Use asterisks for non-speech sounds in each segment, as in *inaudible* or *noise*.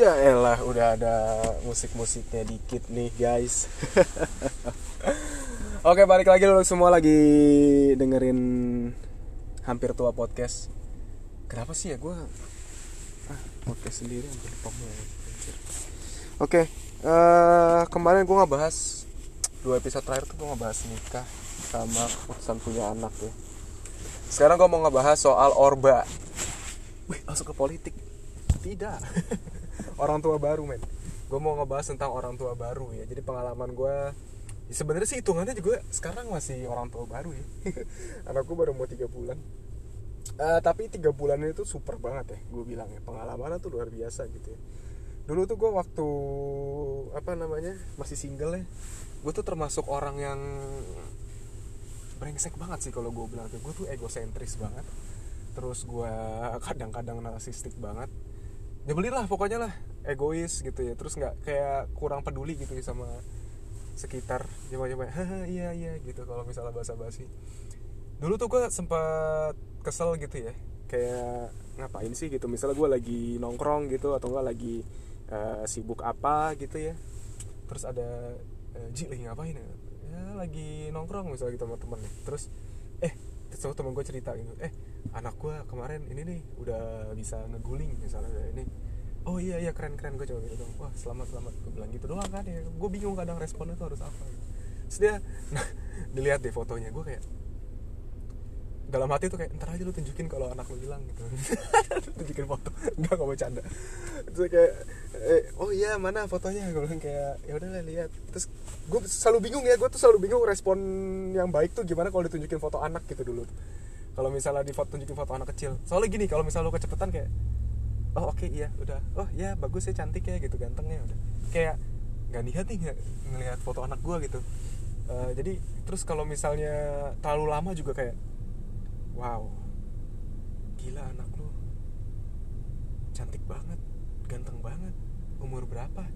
Ya elah udah ada musik-musiknya dikit nih guys. *laughs* Oke balik lagi lu semua lagi dengerin hampir tua podcast. Kenapa sih ya? Gue ah, podcast sendiri hampir. Oke eh, kemarin gue ngebahas dua episode terakhir tuh gue ngebahas nikah sama keputusan punya anak ya. Sekarang gue mau ngebahas soal orba. Wih masuk ke politik. Tidak *laughs* orang tua baru men. Gue mau ngebahas tentang orang tua baru ya. Jadi pengalaman gue ya sebenarnya sih hitungannya juga sekarang masih orang tua baru ya. *laughs* Anakku baru mau tiga bulan. Uh, tapi tiga bulan itu super banget ya gue bilang ya. Pengalamannya tuh luar biasa gitu ya. Dulu tuh gue waktu apa namanya masih single ya gue tuh termasuk orang yang brengsek banget sih kalau gue bilang. Gue tuh egosentris banget. Terus gue kadang-kadang narsistik banget nyebelin lah pokoknya lah egois gitu ya. Terus nggak kayak kurang peduli gitu ya sama sekitar coba coba *laughs* haha iya iya gitu kalau misalnya basa basi dulu tuh gue sempat kesel gitu ya kayak ngapain sih gitu. Misalnya gue lagi nongkrong gitu atau enggak lagi uh, sibuk apa gitu ya. Terus ada uh, Ji lagi ngapain ya? ya lagi nongkrong misalnya gitu sama temen. Terus eh terus temen gue cerita gitu. Eh anak gue kemarin ini nih udah bisa ngeguling misalnya. Ini oh iya iya keren keren. Gue coba gitu wah selamat selamat. Gue bilang gitu doang kan ya. Gue bingung kadang responnya tuh harus apa gitu. terus dia nah, *laughs* dilihat deh fotonya gue kayak dalam hati tuh kayak ntar aja lu tunjukin kalau anak lu hilang gitu. *laughs* Tunjukin foto. Enggak gak mau canda. Terus kayak eh, oh iya mana fotonya? Gue bilang kayak ya udah lah lihat. Terus gue selalu bingung ya gue tuh selalu bingung respon yang baik tuh gimana kalau ditunjukin foto anak gitu dulu kalau misalnya di foto tunjukin foto anak kecil. Soalnya gini kalau misalnya lu kecepatan kayak oh oke okay, iya udah. Oh ya bagus ya cantik ya gitu gantengnya udah. Kayak nggak niat nih ngelihat foto anak gue gitu. Uh, jadi terus kalau misalnya terlalu lama juga kayak wow gila anak lu. Cantik banget ganteng banget. Umur berapa?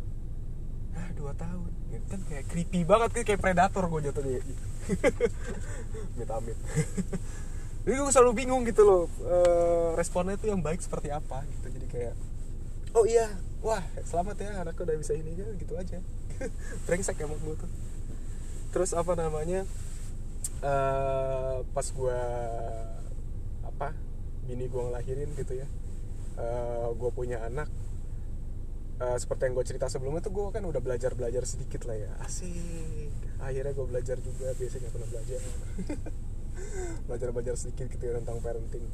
Ah dua tahun. Gitu kan kayak creepy banget kayak predator gue jatuh dia *laughs* amit amit *laughs* jadi gue selalu bingung gitu loh e, responnya tuh yang baik seperti apa gitu. Jadi kayak oh iya wah selamat ya anakku udah bisa ini ya gitu aja. *laughs* Brengsek emang gue tuh. Terus apa namanya e, pas gue apa bini gue ngelahirin gitu ya e, eh, gue punya anak uh, seperti yang gue cerita sebelumnya tuh gue kan udah belajar belajar sedikit lah ya. Asik. Akhirnya gue belajar juga biasanya pernah belajar *laughs* belajar belajar sedikit gitu ya tentang parenting.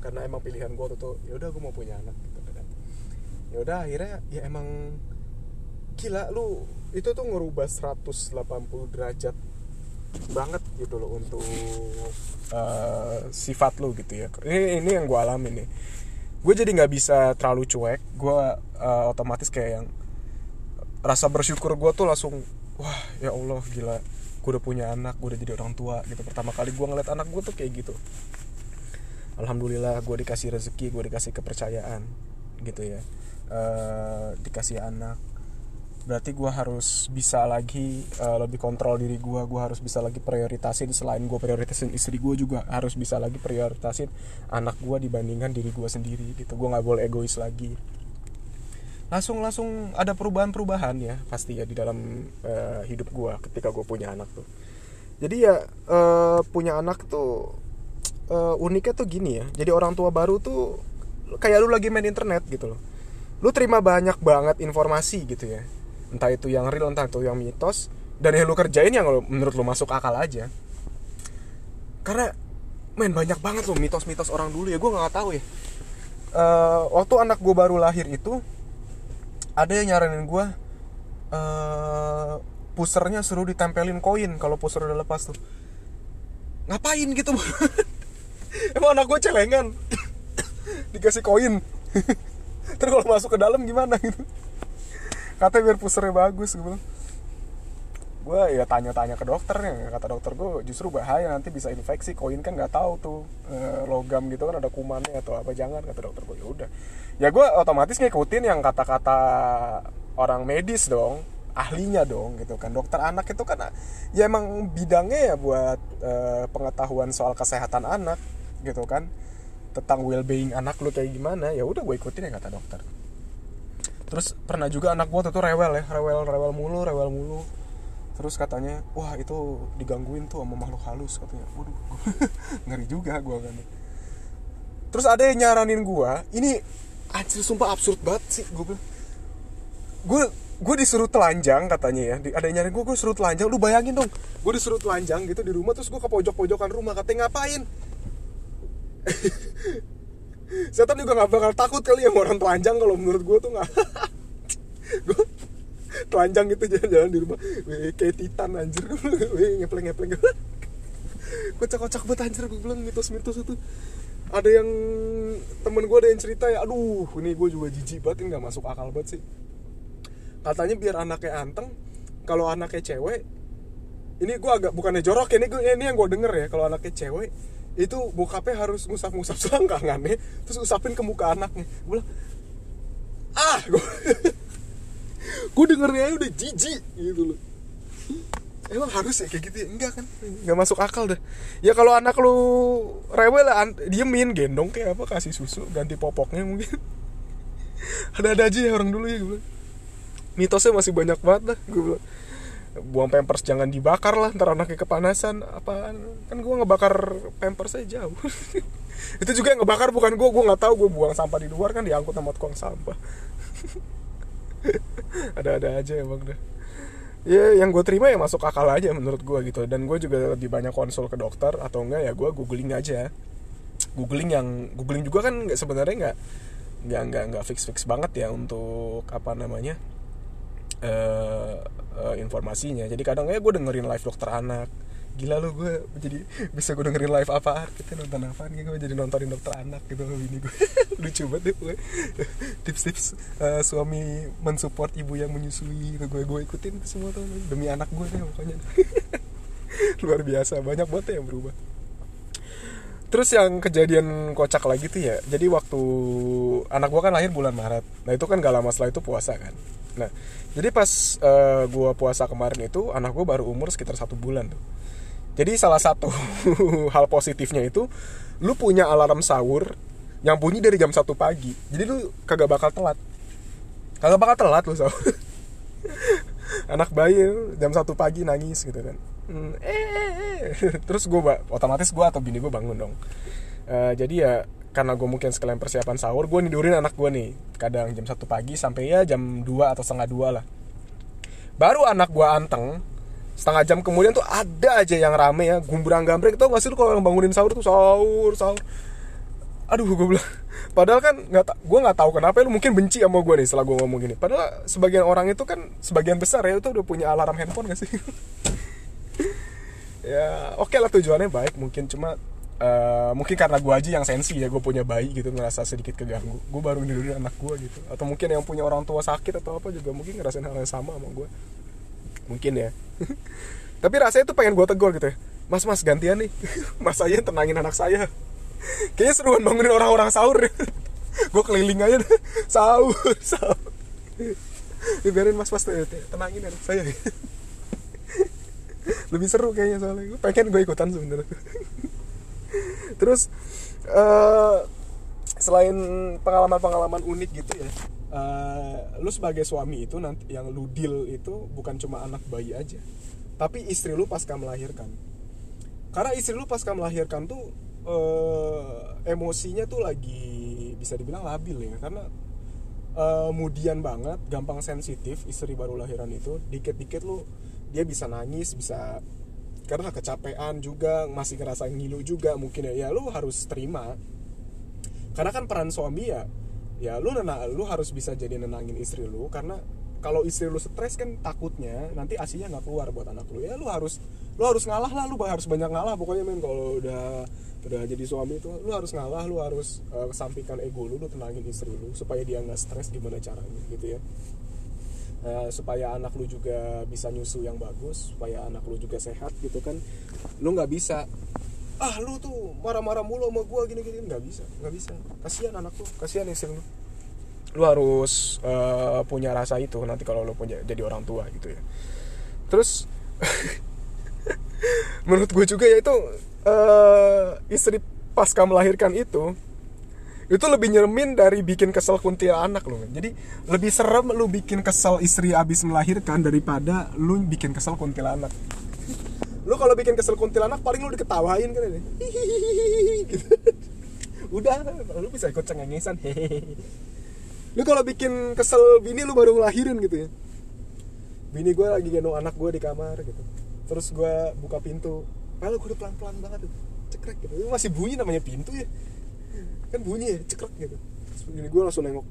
Karena emang pilihan gue tuh ya udah gue mau punya anak gitu kan. Ya udah akhirnya ya emang gila lu itu tuh ngerubah 180 derajat banget gitu loh untuk uh, sifat lu gitu ya. Ini ini yang gue alami nih. Gue jadi nggak bisa terlalu cuek. Gue uh, otomatis kayak yang rasa bersyukur gue tuh langsung wah ya allah gila gue udah punya anak gue udah jadi orang tua gitu. Pertama kali gue ngeliat anak gue tuh kayak gitu. Alhamdulillah gue dikasih rezeki gue dikasih kepercayaan gitu ya. Uh, dikasih anak. Berarti gue harus bisa lagi uh, lebih kontrol diri gue gue harus bisa lagi prioritasin selain gue prioritasin istri gue juga harus bisa lagi prioritasin anak gue dibandingkan diri gue sendiri gitu. Gue nggak boleh egois lagi langsung langsung ada perubahan-perubahan ya pasti ya di dalam uh, hidup gue ketika gue punya anak tuh. Jadi ya uh, punya anak tuh uh, uniknya tuh gini ya. Jadi orang tua baru tuh kayak lu lagi main internet gitu loh. Lu terima banyak banget informasi gitu ya. Entah itu yang real entah itu yang mitos. Dan yang lu kerjain yang menurut lu masuk akal aja. Karena main banyak banget loh mitos-mitos orang dulu ya. Gue nggak tahu ya. Uh, waktu anak gue baru lahir itu ada yang nyaranin gue uh, pusernya suruh ditempelin koin kalau puser udah lepas tuh. Ngapain gitu *laughs* emang anak gue celengan. *coughs* Dikasih koin. *coughs* Terus kalau masuk ke dalam gimana gitu? Katanya biar pusernya bagus gitu gue ya tanya-tanya ke dokternya kata dokter gue justru bahaya nanti bisa infeksi. Koin kan nggak tahu tuh e, logam gitu kan ada kumannya atau apa jangan kata dokter gue ya udah. Ya gue otomatis ngikutin yang kata-kata orang medis dong ahlinya dong gitu kan. Dokter anak itu kan ya emang bidangnya ya buat e, pengetahuan soal kesehatan anak gitu kan. Tentang well being anak lu kayak gimana ya udah gue ikutin ya kata dokter. Terus pernah juga anak gue tuh rewel ya rewel rewel mulu rewel mulu terus katanya wah itu digangguin tuh sama makhluk halus katanya. Waduh *laughs* ngeri juga gue kan. Terus ada yang nyaranin gue ini anjir sumpah absurd banget sih gue bilang. Gue gue disuruh telanjang katanya ya. Ada yang nyariin gue gue disuruh telanjang lu bayangin dong. Gue disuruh telanjang gitu di rumah terus gue ke pojok pojokan rumah katanya ngapain? *laughs* Setan juga nggak bakal takut kali yang orang telanjang kalau menurut gue tuh nggak. *laughs* Gue telanjang gitu jalan-jalan di rumah. Wih, kayak titan anjir. *laughs* Wih, ngepleng ngepleng *laughs* kocak-kocak banget anjir gue bilang mitos-mitos itu. Ada yang temen gue ada yang cerita ya aduh ini gue juga jijik banget nggak masuk akal banget sih. Katanya biar anaknya anteng kalau anaknya cewek ini gue agak bukannya jorok ya ini gue ini yang gue denger ya kalau anaknya cewek itu bokapnya harus ngusap-ngusap *laughs* selangkangannya terus usapin ke muka anaknya. Gue bilang ah gue gue dengernya udah jijik gitu loh. Emang harus ya kayak gitu ya? Enggak kan? Nggak masuk akal dah. Ya kalau anak lu rewel lah diemin gendong kayak apa kasih susu ganti popoknya mungkin. *laughs* Ada-ada aja ya orang dulu ya gue mitosnya masih banyak banget lah gue bilang. Buang pampers jangan dibakar lah ntar anaknya kepanasan. Apaan? Kan gue ngebakar pampers aja jauh. *laughs* Itu juga yang ngebakar bukan gue gue nggak tahu. Gue buang sampah di luar kan diangkut sama tukang sampah *laughs* *laughs* ada-ada aja emang dah ya yang gue terima ya masuk akal aja menurut gue gitu. Dan gue juga lebih banyak konsul ke dokter atau enggak ya gue googling aja. Googling yang googling juga kan nggak sebenarnya nggak nggak nggak nggak fix fix banget ya untuk apa namanya uh, uh, informasinya. Jadi kadang ya gue dengerin live dokter anak gila lo gue jadi bisa gue dengerin live apa kita nonton apa nih gue jadi nontonin dokter anak gitu ini gue *laughs* lucu banget deh gue tips-tips uh, suami mensupport ibu yang menyusui gitu gue gue ikutin semua tuh demi anak gue deh pokoknya. *laughs* Luar biasa banyak banget yang berubah. Terus yang kejadian kocak lagi tuh ya jadi waktu anak gue kan lahir bulan Maret. Nah itu kan gak lama setelah itu puasa kan. Nah jadi pas uh, gue puasa kemarin itu anak gue baru umur sekitar satu bulan tuh jadi salah satu *laughs* hal positifnya itu lu punya alarm sahur yang bunyi dari jam 1 pagi. Jadi lu kagak bakal telat. Kagak bakal telat lu sahur. *laughs* Anak bayi jam 1 pagi nangis gitu kan. Hmm, eh, eh, eh. *laughs* Terus gue otomatis gue atau bini gue bangun dong. Uh, jadi ya karena gue mungkin sekalian persiapan sahur, gue nidurin anak gue nih. Kadang jam 1 pagi sampai ya jam 2 atau setengah 2 lah. Baru anak gue anteng, setengah jam kemudian tuh ada aja yang rame ya gumbrang gambreng tau gak sih lu kalau yang bangunin sahur tuh sahur sahur. Aduh gue bilang *laughs* padahal kan nggak gue nggak tahu kenapa lu mungkin benci sama gue nih setelah gue ngomong gini padahal sebagian orang itu kan sebagian besar ya itu udah punya alarm handphone gak sih? *laughs* Ya oke okay lah tujuannya baik mungkin. Cuma uh, mungkin karena gue aja yang sensi ya gue punya bayi gitu ngerasa sedikit keganggu. Gue baru nidurin anak gue gitu. Atau mungkin yang punya orang tua sakit atau apa juga mungkin ngerasain hal yang sama sama gue mungkin ya tapi rasanya tuh pengen gue tegur gitu ya. Mas mas gantian nih. *laughs* Mas saya tenangin anak saya. Kayaknya seruan bangunin orang-orang sahur. *laughs* Gue keliling aja *laughs* sahur sahur. Biarin mas mas tenangin anak saya. Lebih seru kayaknya soalnya. Gue pengen gue ikutan sebenarnya. Terus uh, selain pengalaman-pengalaman unik gitu ya uh, lu sebagai suami itu nanti yang lu deal itu bukan cuma anak bayi aja tapi istri lu pasca melahirkan. Karena istri lu pasca melahirkan tuh uh, emosinya tuh lagi bisa dibilang labil ya karena uh, mudian banget gampang sensitif istri baru lahiran itu dikit-dikit lu dia bisa nangis bisa karena kecapean juga masih ngerasa ngilu juga mungkin ya ya lu harus terima. Karena kan peran suami ya ya lu nena lu harus bisa jadi nenangin istri lu karena kalau istri lu stres kan takutnya nanti asinya nggak keluar buat anak lu. Ya lu harus lu harus ngalah lah lu harus banyak ngalah pokoknya men. Kalau udah udah jadi suami itu lu harus ngalah lu harus uh, ego lu lu tenangin istri lu supaya dia nggak stres gimana caranya gitu ya. Uh, supaya anak lu juga bisa nyusu yang bagus supaya anak lu juga sehat gitu kan. Lu nggak bisa ah lu tuh marah-marah mulu sama gue gini-gini. Nggak bisa nggak bisa. Kasihan anak lu kasihan istri lu. Lu harus uh, punya rasa itu nanti kalau lu punya jadi orang tua gitu ya. Terus *laughs* menurut gue juga ya itu uh, istri pasca melahirkan itu itu lebih nyeremin dari bikin kesel kuntilanak loh jadi lebih serem lu bikin kesel istri abis melahirkan daripada lu bikin kesel kuntilanak lu kalau bikin kesel kuntilanak paling lu diketawain kan ini. Gitu. *laughs* udah lu bisa ikut cengengesan hehehe. Lu kalau bikin kesel bini lu baru ngelahirin gitu ya. Bini gue lagi gendong anak gue di kamar gitu. Terus gue buka pintu. Kalau gue udah pelan pelan banget tuh cekrek gitu. Itu masih bunyi namanya pintu ya. Kan bunyi ya cekrek gitu. Terus bini gue langsung nengok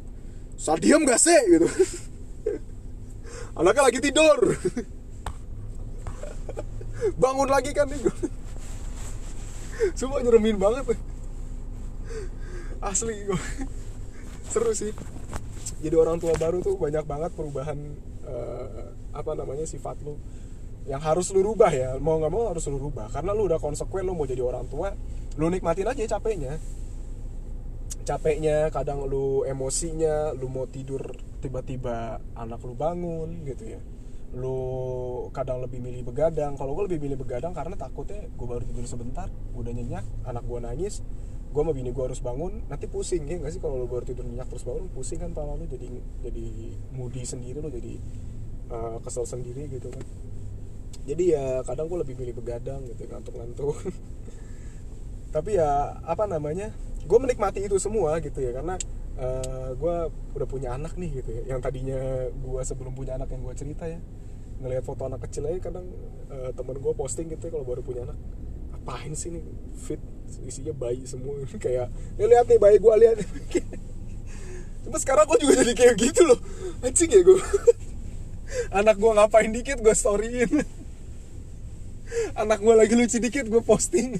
saat diam gak sih gitu. *laughs* Anaknya lagi tidur *laughs* bangun lagi kan nih semua nyeremin banget asli gue seru sih. Jadi orang tua baru tuh banyak banget perubahan eh, apa namanya sifat lu. Yang harus lu rubah ya mau nggak mau harus lu rubah. Karena lu udah konsekuen lu mau jadi orang tua lu nikmatin aja capeknya. Capeknya kadang lu emosinya lu mau tidur tiba-tiba anak lu bangun gitu ya lu kadang lebih milih begadang. Kalau gue lebih milih begadang karena takutnya gue baru tidur sebentar udah nyenyak anak gue nangis gue sama bini gue harus bangun nanti pusing ya nggak sih? Kalau lu baru tidur nyenyak terus bangun pusing kan pala lu jadi jadi moody sendiri lu jadi uh, kesel sendiri gitu kan. Jadi ya kadang gue lebih milih begadang gitu ngantuk-ngantuk. *laughs* Tapi ya apa namanya gue menikmati itu semua gitu ya karena uh, gue udah punya anak nih gitu ya. Yang tadinya gue sebelum punya anak yang gue cerita ya. Ngelihat foto anak kecil aja kadang uh, temen gue posting gitu ya kalau baru punya anak. Apain sih nih fit isinya bayi semua. *laughs* Kayak ya lihat nih bayi gue lihat. *laughs* Cuma sekarang gue juga jadi kayak gitu loh. Anjing ya gue *laughs* anak gue ngapain dikit gue storyin. Anak gue lagi lucu dikit gue posting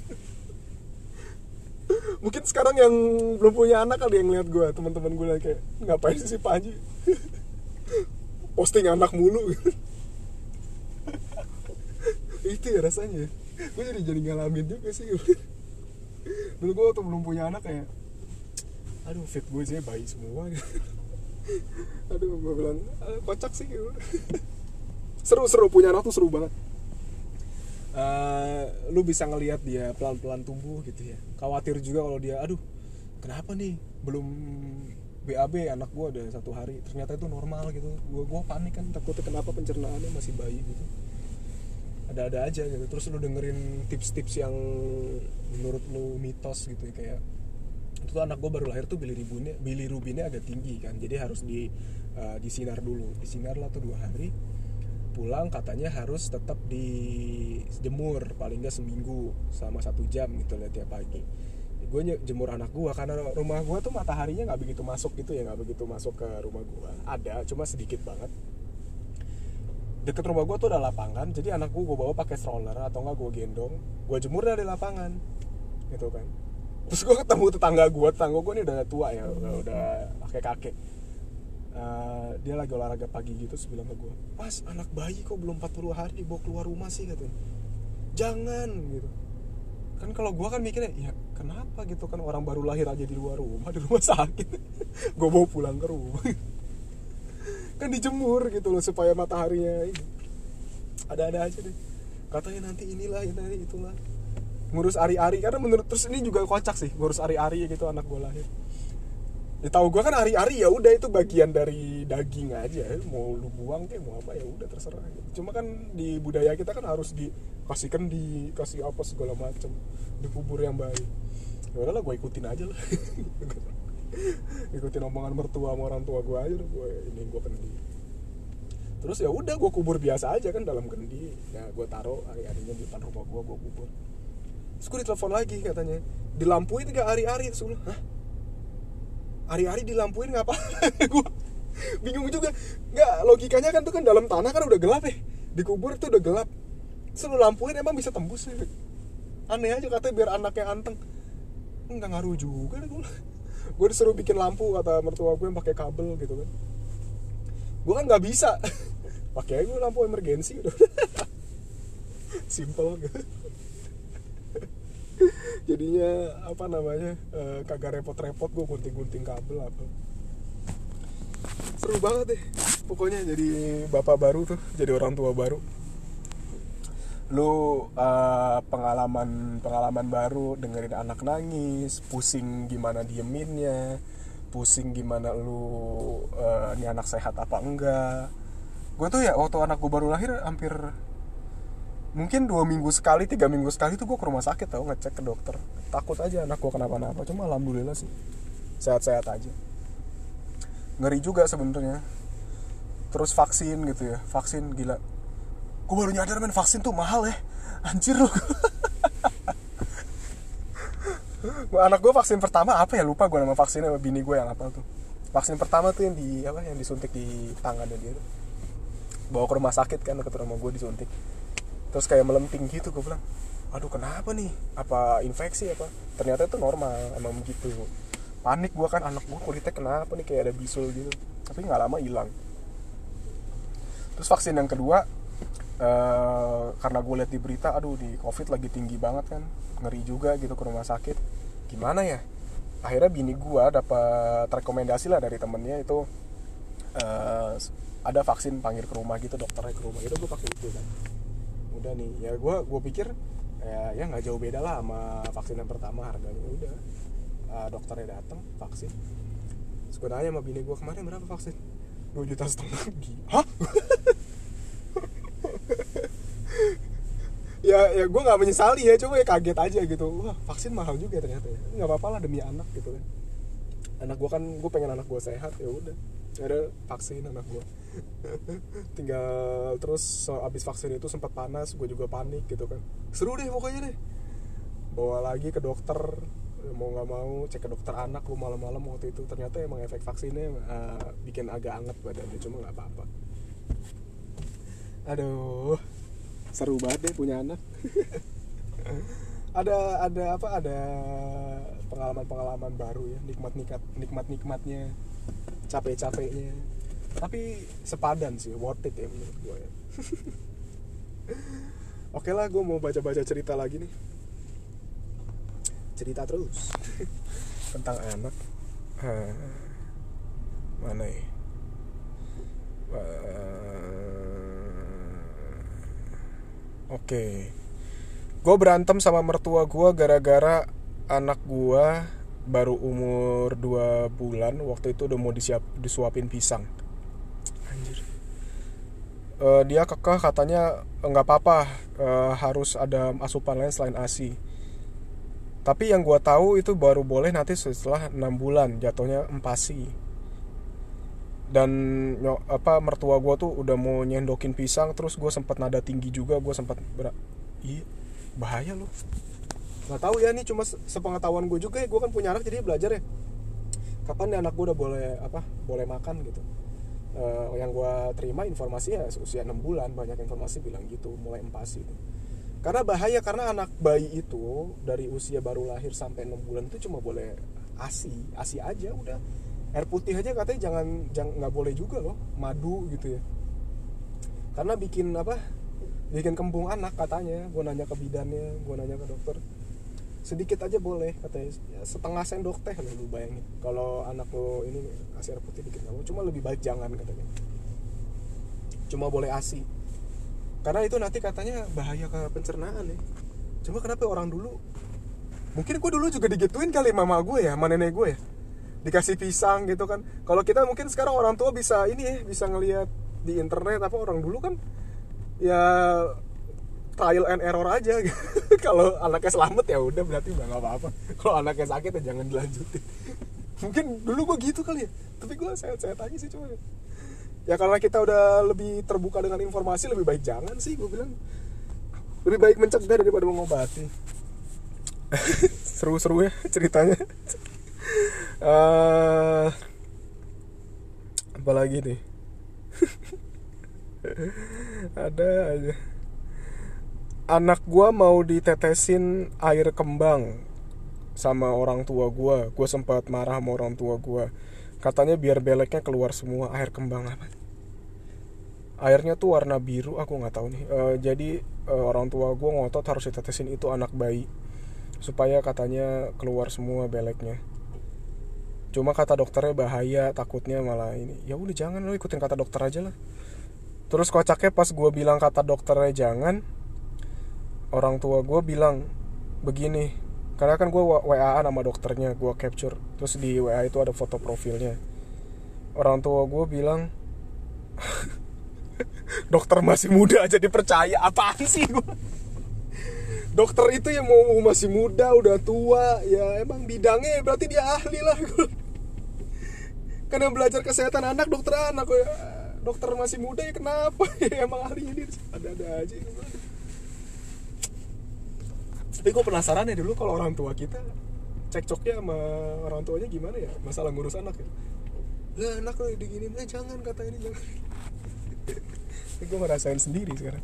mungkin sekarang yang belum punya anak kali yang lihat gue teman-teman gue kayak ngapain sih si Panji *laughs* posting anak mulu. *laughs* Itu ya rasanya. Gue jadi jadi ngalamin juga sih. *laughs* Dulu gue waktu belum punya anak kayak aduh fit gue sih bayi semua. Aduh gue bilang "Ah, kocak sih. Seru seru punya anak tuh seru banget Eh, lu bisa ngelihat dia pelan-pelan tumbuh gitu ya. Khawatir juga kalau dia aduh kenapa nih? Belum BAB anak gua udah satu hari. Ternyata itu normal gitu. Gua gua panik kan takutnya kenapa pencernaannya masih bayi gitu. Ada-ada aja gitu. Terus lu dengerin tips-tips yang menurut lu mitos gitu ya kayak itu tuh anak gue baru lahir tuh bilirubinnya bilirubinnya agak tinggi kan jadi harus di eh, disinar dulu. Disinar lah tuh dua hari pulang katanya harus tetap dijemur paling nggak seminggu sama satu jam gitu lihat tiap pagi. Gue jemur anak gue karena rumah gue tuh mataharinya nggak begitu masuk gitu ya nggak begitu masuk ke rumah gue ada cuma sedikit banget. Deket rumah gue tuh ada lapangan jadi anak gue gue bawa pakai stroller atau enggak gue gendong gue jemur dari lapangan gitu kan. Terus gue ketemu tetangga gue tetangga gue ini udah tua ya udah, udah kakek kakek Eh, dia lagi olahraga pagi gitu bilang ke gue pas anak bayi kok belum 40 hari dibawa keluar rumah sih katanya. Jangan gitu. Kan kalau gue kan mikirnya ya kenapa gitu? Kan orang baru lahir aja di luar rumah di rumah sakit. *laughs* Gue bawa pulang ke rumah. Kan dijemur gitu loh supaya mataharinya ini. Ada-ada aja deh. Katanya nanti inilah ini nanti itulah. Ngurus ari-ari karena menurut terus ini juga kocak sih ngurus ari-ari gitu anak gue lahir ya tahu gue kan ari-ari ya udah itu bagian dari daging aja. Mau lu buang kayak mau apa ya udah terserah gitu. cuma kan di budaya kita kan harus dikasihkan dikasih apa segala macam dikubur yang baik. Ya udahlah gue ikutin aja lah. *laughs* Ikutin omongan mertua sama orang tua gue aja gue ini gue kendi. Terus ya udah gue kubur biasa aja kan dalam kendi. Ya gue taruh hari-harinya di depan rumah gue gue kubur. Terus gue ditelepon lagi katanya dilampuin gak hari-hari. Terus gue hah hari-hari dilampuin ngapa? *laughs* Gue bingung juga. Nggak logikanya kan tuh kan dalam tanah kan udah gelap ya. Dikubur tuh udah gelap. Selalu lampuin emang bisa tembus ya aneh aja katanya biar anaknya anteng. Nggak ngaruh juga deh gue *laughs* gue disuruh bikin lampu kata mertua gue yang pakai kabel gitu kan. Gue kan nggak bisa. *laughs* Pakai gue lampu emergensi. Udah simple gitu *laughs* jadinya apa namanya eh, kagak repot-repot gue gunting-gunting kabel apa. Seru banget deh. Pokoknya jadi bapak baru tuh jadi orang tua baru. Lu uh, pengalaman pengalaman baru dengerin anak nangis pusing gimana dieminnya pusing gimana lu uh, ini anak sehat apa enggak. Gue tuh ya waktu anak gue baru lahir hampir mungkin dua minggu sekali tiga minggu sekali tuh gue ke rumah sakit tau ngecek ke dokter. Takut aja anak gue kenapa-napa cuma alhamdulillah sih. Sehat-sehat aja. Ngeri juga sebenarnya. Terus vaksin gitu ya vaksin gila. Gue baru nyadar men vaksin tuh mahal ya. Anjir lu. *laughs* Anak gue vaksin pertama apa ya? Lupa gue nama vaksinnya bini gue yang apa tuh. Vaksin pertama tuh yang di apa yang disuntik di tangannya dia tuh. Bawa ke rumah sakit kan ke rumah gue disuntik terus kayak melenting gitu gue bilang aduh kenapa nih? Apa infeksi apa? Ternyata itu normal emang begitu. Panik gue kan anak gue kulitnya kenapa nih? Kayak ada bisul gitu. Tapi nggak lama hilang. Terus vaksin yang kedua uh, karena gue lihat di berita aduh di covid lagi tinggi banget kan ngeri juga gitu ke rumah sakit. Gimana ya? Akhirnya bini gue dapat rekomendasi lah dari temennya itu uh, ada vaksin panggil ke rumah gitu dokternya ke rumah itu gue pakai itu kan udah nih ya gue gue pikir ya ya nggak jauh beda lah sama vaksin yang pertama harganya udah. Uh, dokternya datang vaksin. Sebenarnya sama bini gue kemarin berapa vaksin? Dua juta setengah. Hah? *laughs* Ya ya gue nggak menyesali ya cuma ya kaget aja gitu. Wah vaksin mahal juga ternyata ya. Nggak apa-apa lah demi anak gitu kan. Anak gue kan gue pengen anak gue sehat ya udah. Ada vaksin anak gue *laughs* tinggal terus abis vaksin itu sempat panas gue juga panik gitu kan. Seru deh pokoknya deh. Bawa lagi ke dokter mau nggak mau cek ke dokter anak lu malam-malam waktu itu. Ternyata emang efek vaksinnya uh, bikin agak anget badannya cuma nggak apa-apa. Aduh. Seru banget deh punya anak. *laughs* Ada ada apa? Ada pengalaman-pengalaman baru ya nikmat nikmat nikmat nikmatnya capek capeknya tapi sepadan sih worth it ya menurut gue ya. *laughs* Oke lah gue mau baca baca cerita lagi nih. Cerita terus. *laughs* Tentang anak. Uh, mana ya? Oke. Okay. gue berantem sama mertua gue gara-gara anak gue baru umur 2 bulan waktu itu udah mau disiap disuapin pisang uh, dia kekeh katanya nggak apa-apa uh, harus ada asupan lain selain asi tapi yang gue tahu itu baru boleh nanti setelah enam bulan jatuhnya empasi dan apa mertua gue tuh udah mau nyendokin pisang terus gue sempat nada tinggi juga gue sempat iya bahaya loh nggak tahu ya nih cuma sepengetahuan gue juga ya gue kan punya anak jadi belajar ya. Kapan nih anak gue udah boleh apa boleh makan gitu uh, yang gue terima informasi ya usia 6 bulan banyak informasi bilang gitu mulai empasi itu. Karena bahaya karena anak bayi itu dari usia baru lahir sampai 6 bulan itu cuma boleh asi asi aja udah. Air putih aja katanya jangan jangan nggak boleh juga loh madu gitu ya. Karena bikin apa bikin kembung anak katanya gue nanya ke bidannya gue nanya ke dokter sedikit aja boleh katanya. Ya, setengah sendok teh lo lu bayangin. Kalau anak lo ini kasih air putih dikit kamu cuma lebih baik jangan katanya. Cuma boleh asi. Karena itu nanti katanya bahaya ke pencernaan ya. Cuma kenapa orang dulu mungkin gue dulu juga digituin kali mama gue ya sama nenek gue ya. Dikasih pisang gitu kan. Kalau kita mungkin sekarang orang tua bisa ini ya bisa ngelihat di internet apa orang dulu kan ya trial and error aja. *laughs* Kalau anaknya selamat ya udah berarti nggak apa-apa. Kalau anaknya sakit ya jangan dilanjutin. *laughs* Mungkin dulu gue gitu kali ya. Tapi gue sehat-sehat aja sih cuma ya karena kita udah lebih terbuka dengan informasi lebih baik jangan sih gue bilang. Lebih baik mencegah daripada mengobati. *laughs* Seru-seru ya ceritanya. Uh, apalagi nih? Ada aja anak gue mau ditetesin air kembang sama orang tua gue gue sempat marah sama orang tua gue katanya biar beleknya keluar semua air kembang apa? Airnya tuh warna biru aku nggak tahu nih. Uh, jadi uh, orang tua gue ngotot harus ditetesin itu anak bayi supaya katanya keluar semua beleknya. Cuma kata dokternya bahaya takutnya malah ini. Ya udah jangan lo ikutin kata dokter aja lah. Terus kocaknya pas gue bilang kata dokternya jangan orang tua gue bilang begini karena kan gue WA sama dokternya gue capture. Terus di WA itu ada foto profilnya. Orang tua gue bilang *laughs* dokter masih muda aja dipercaya. Apaan sih gue dokter itu yang mau masih muda udah tua. Ya emang bidangnya berarti dia ahli lah. *laughs* Karena belajar kesehatan anak dokter anak. Ya dokter masih muda ya kenapa? *laughs* Ya emang ahlinya dia. Ada-ada aja tapi gue penasaran ya dulu kalau orang tua kita cekcoknya sama orang tuanya gimana ya? Masalah ngurus anak ya? Lah anak lo diginin eh jangan kata ini jangan. *laughs* Gue ngerasain sendiri sekarang.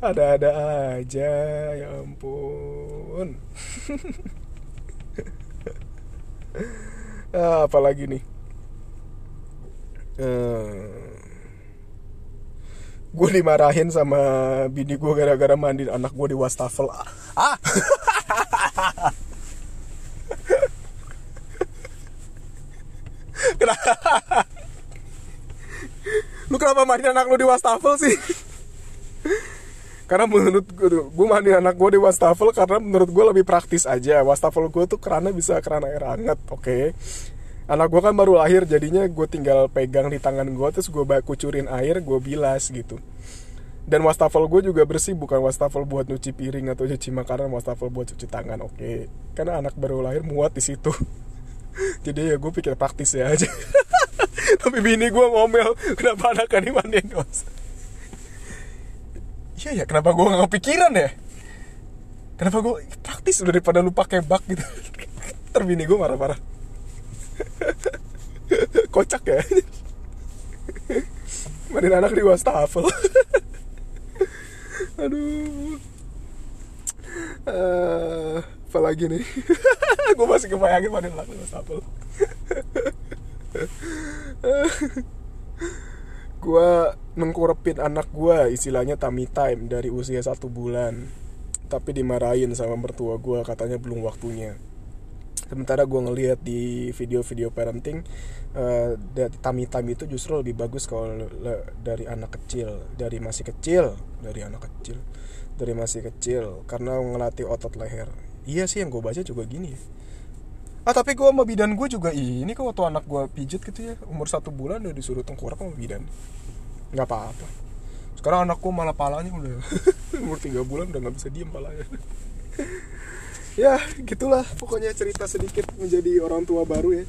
Ada-ada aja ya ampun. *laughs* Ah, apalagi nih? Uh, gue dimarahin sama bini gue gara-gara mandi anak gue di wastafel. Ah. *laughs* Kenapa? Lu kenapa mandi anak lu di wastafel sih? Karena menurut gue gue mandi anak gue di wastafel karena menurut gue lebih praktis aja. Wastafel gue tuh kerana bisa kerana air hangat oke. okay? Anak gue kan baru lahir jadinya gue tinggal pegang di tangan gue terus gue kucurin air gue bilas gitu. Dan wastafel gue juga bersih bukan wastafel buat nyuci piring atau cuci makanan wastafel buat cuci tangan oke. Okay. karena anak baru lahir muat di situ. *laughs* Jadi ya gue pikir praktis ya aja. *laughs* Tapi bini gue ngomel kenapa anak ini mandiin dos *laughs* iya ya kenapa gue nggak kepikiran ya? Kenapa gue praktis daripada lu pakai bak gitu. Terbini gue marah-marah *laughs* kocak ya. Mainin anak di wastafel. *laughs* Aduh. Uh, apa lagi nih? *laughs* Gue masih kebayangin mainin anak di wastafel. Gue mengkurepin anak gue istilahnya tummy time dari usia satu bulan. Tapi dimarahin sama mertua gue katanya belum waktunya sementara gue ngelihat di video-video parenting uh, time itu justru lebih bagus kalau dari anak kecil. Dari masih kecil dari anak kecil dari masih kecil. Karena ngelatih otot leher. Iya sih yang gue baca juga gini. Ah tapi gue sama bidan gue juga ini kok waktu anak gue pijet gitu ya. Umur satu bulan udah disuruh tengkorak sama bidan. Nggak apa-apa. Sekarang anakku malah palanya udah. *laughs* Umur tiga bulan udah nggak bisa diem palanya ya gitulah. Pokoknya cerita sedikit menjadi orang tua baru ya.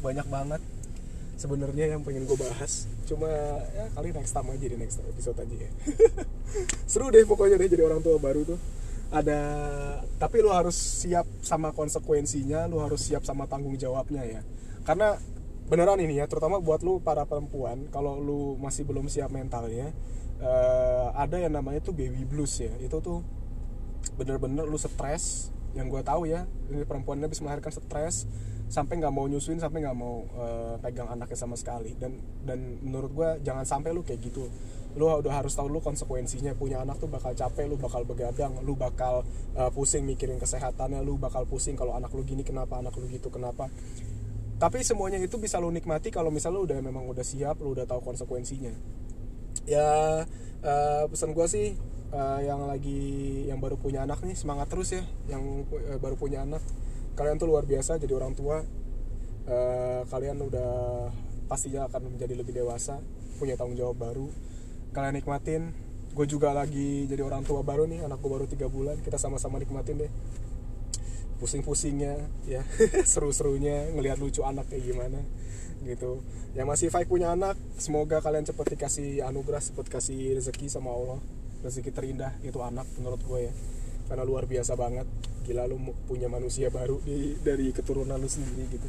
Banyak banget sebenarnya yang pengen gue bahas. Cuma ya kali next time aja di next episode aja ya. *laughs* Seru deh pokoknya deh jadi orang tua baru tuh. Ada tapi lo harus siap sama konsekuensinya lo harus siap sama tanggung jawabnya ya. Karena beneran ini ya terutama buat lo para perempuan kalau lo masih belum siap mentalnya uh, ada yang namanya tuh baby blues ya. Itu tuh bener-bener lu stres yang gue tahu ya ini perempuannya bisa melahirkan stres sampai nggak mau nyusuin sampai nggak mau uh, pegang anaknya sama sekali. Dan dan menurut gue jangan sampai lu kayak gitu. Lu udah harus tahu lu konsekuensinya. Punya anak tuh bakal capek lu bakal begadang lu bakal uh, pusing mikirin kesehatannya lu bakal pusing kalau anak lu gini kenapa anak lu gitu kenapa. Tapi semuanya itu bisa lu nikmati kalau misalnya lu udah memang udah siap lu udah tahu konsekuensinya. Ya uh, pesan gue sih uh, yang lagi yang baru punya anak nih semangat terus ya. Yang uh, baru punya anak. Kalian tuh luar biasa jadi orang tua. Uh, kalian udah pastinya akan menjadi lebih dewasa punya tanggung jawab baru. Kalian nikmatin. Gue juga lagi jadi orang tua baru nih anak gue baru tiga bulan. Kita sama-sama nikmatin deh. Pusing-pusingnya ya. *laughs* Seru-serunya ngelihat lucu anak kayak gimana gitu. Yang masih fight punya anak. Semoga kalian cepat dikasih anugerah cepat kasih rezeki sama Allah rezeki terindah itu anak menurut gue ya. Karena luar biasa banget. Gila lu punya manusia baru di dari keturunan lu sendiri gitu.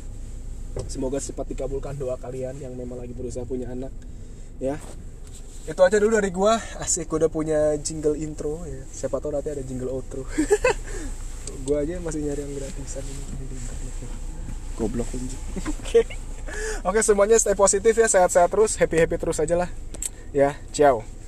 Semoga cepat dikabulkan doa kalian yang memang lagi berusaha punya anak ya. Itu aja dulu dari gua. Asik udah punya jingle intro ya. Siapa tahu nanti ada jingle outro. *laughs* Gua aja masih nyari yang gratisan ini di internet. Goblok oke. Okay. oke semuanya stay positif ya. Sehat-sehat terus. Happy happy terus aja lah. Ya ciao